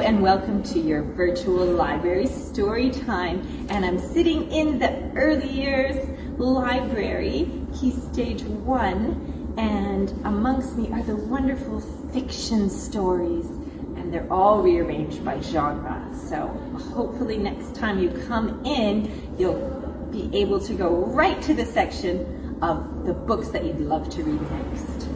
and welcome to your virtual library story time. And I'm sitting in the early years library, key stage one, and amongst me are the wonderful fiction stories. And they're all rearranged by genre. So hopefully next time you come in, you'll be able to go right to the section of the books that you'd love to read next.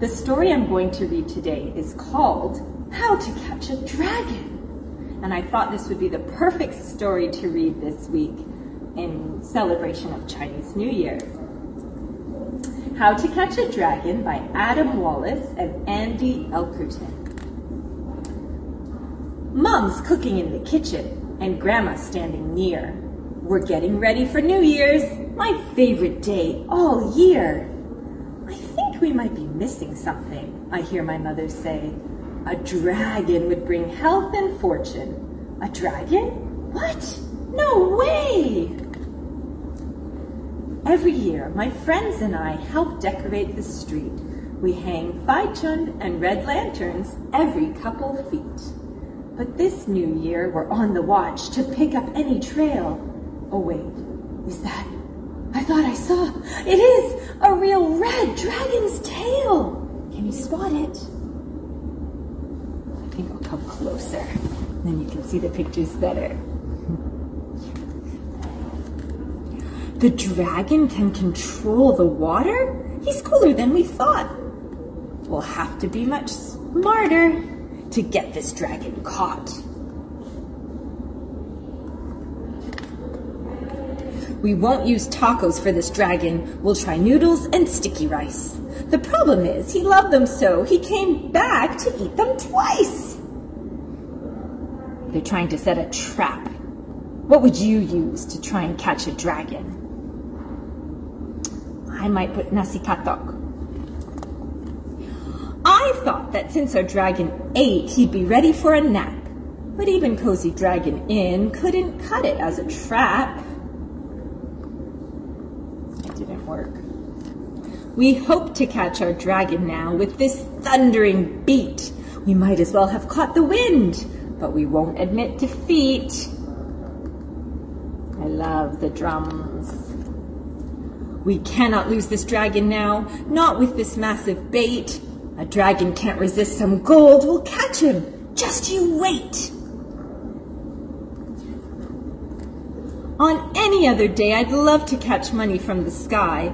The story I'm going to read today is called how to Catch a Dragon. And I thought this would be the perfect story to read this week in celebration of Chinese New Year. How to Catch a Dragon by Adam Wallace and Andy Elkerton. Mom's cooking in the kitchen and Grandma standing near. We're getting ready for New Year's, my favorite day all year. I think we might be missing something, I hear my mother say. A dragon would bring health and fortune. A dragon? What? No way! Every year, my friends and I help decorate the street. We hang Faichun and red lanterns every couple feet. But this new year, we're on the watch to pick up any trail. Oh wait, is that? I thought I saw. It is a real red dragon's tail. Can you spot it? Come closer. Then you can see the pictures better. The dragon can control the water? He's cooler than we thought. We'll have to be much smarter to get this dragon caught. We won't use tacos for this dragon. We'll try noodles and sticky rice. The problem is, he loved them so, he came back to eat them twice. They're trying to set a trap. What would you use to try and catch a dragon? I might put nasi katok. I thought that since our dragon ate, he'd be ready for a nap. But even Cozy Dragon Inn couldn't cut it as a trap. It didn't work. We hope to catch our dragon now with this thundering beat. We might as well have caught the wind, but we won't admit defeat. I love the drums. We cannot lose this dragon now, not with this massive bait. A dragon can't resist some gold. We'll catch him. Just you wait. On any other day, I'd love to catch money from the sky,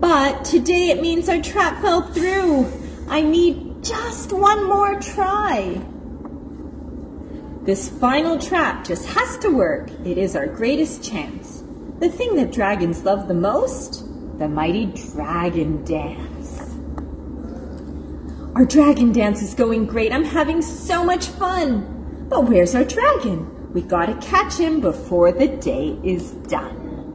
but today it means our trap fell through. I need just one more try. This final trap just has to work. It is our greatest chance. The thing that dragons love the most? The mighty dragon dance. Our dragon dance is going great. I'm having so much fun. But where's our dragon? We gotta catch him before the day is done.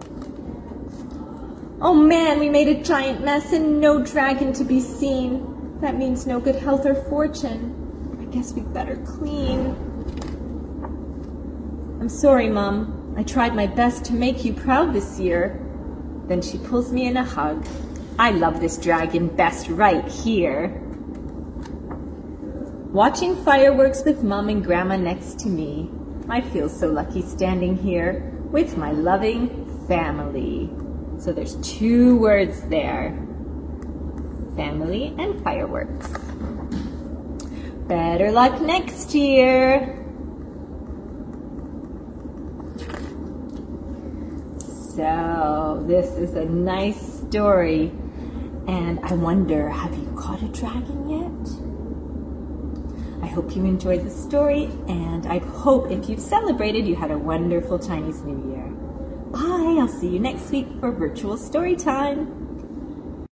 Oh man, we made a giant mess and no dragon to be seen. That means no good health or fortune. I guess we better clean. I'm sorry, Mom. I tried my best to make you proud this year. Then she pulls me in a hug. I love this dragon best right here. Watching fireworks with Mom and Grandma next to me, I feel so lucky standing here with my loving family. So there's two words there. Family and fireworks. Better luck next year. So this is a nice story. And I wonder, have you caught a dragon yet? I hope you enjoyed the story, and I hope if you've celebrated, you had a wonderful Chinese New Year. Bye. I'll see you next week for virtual story time.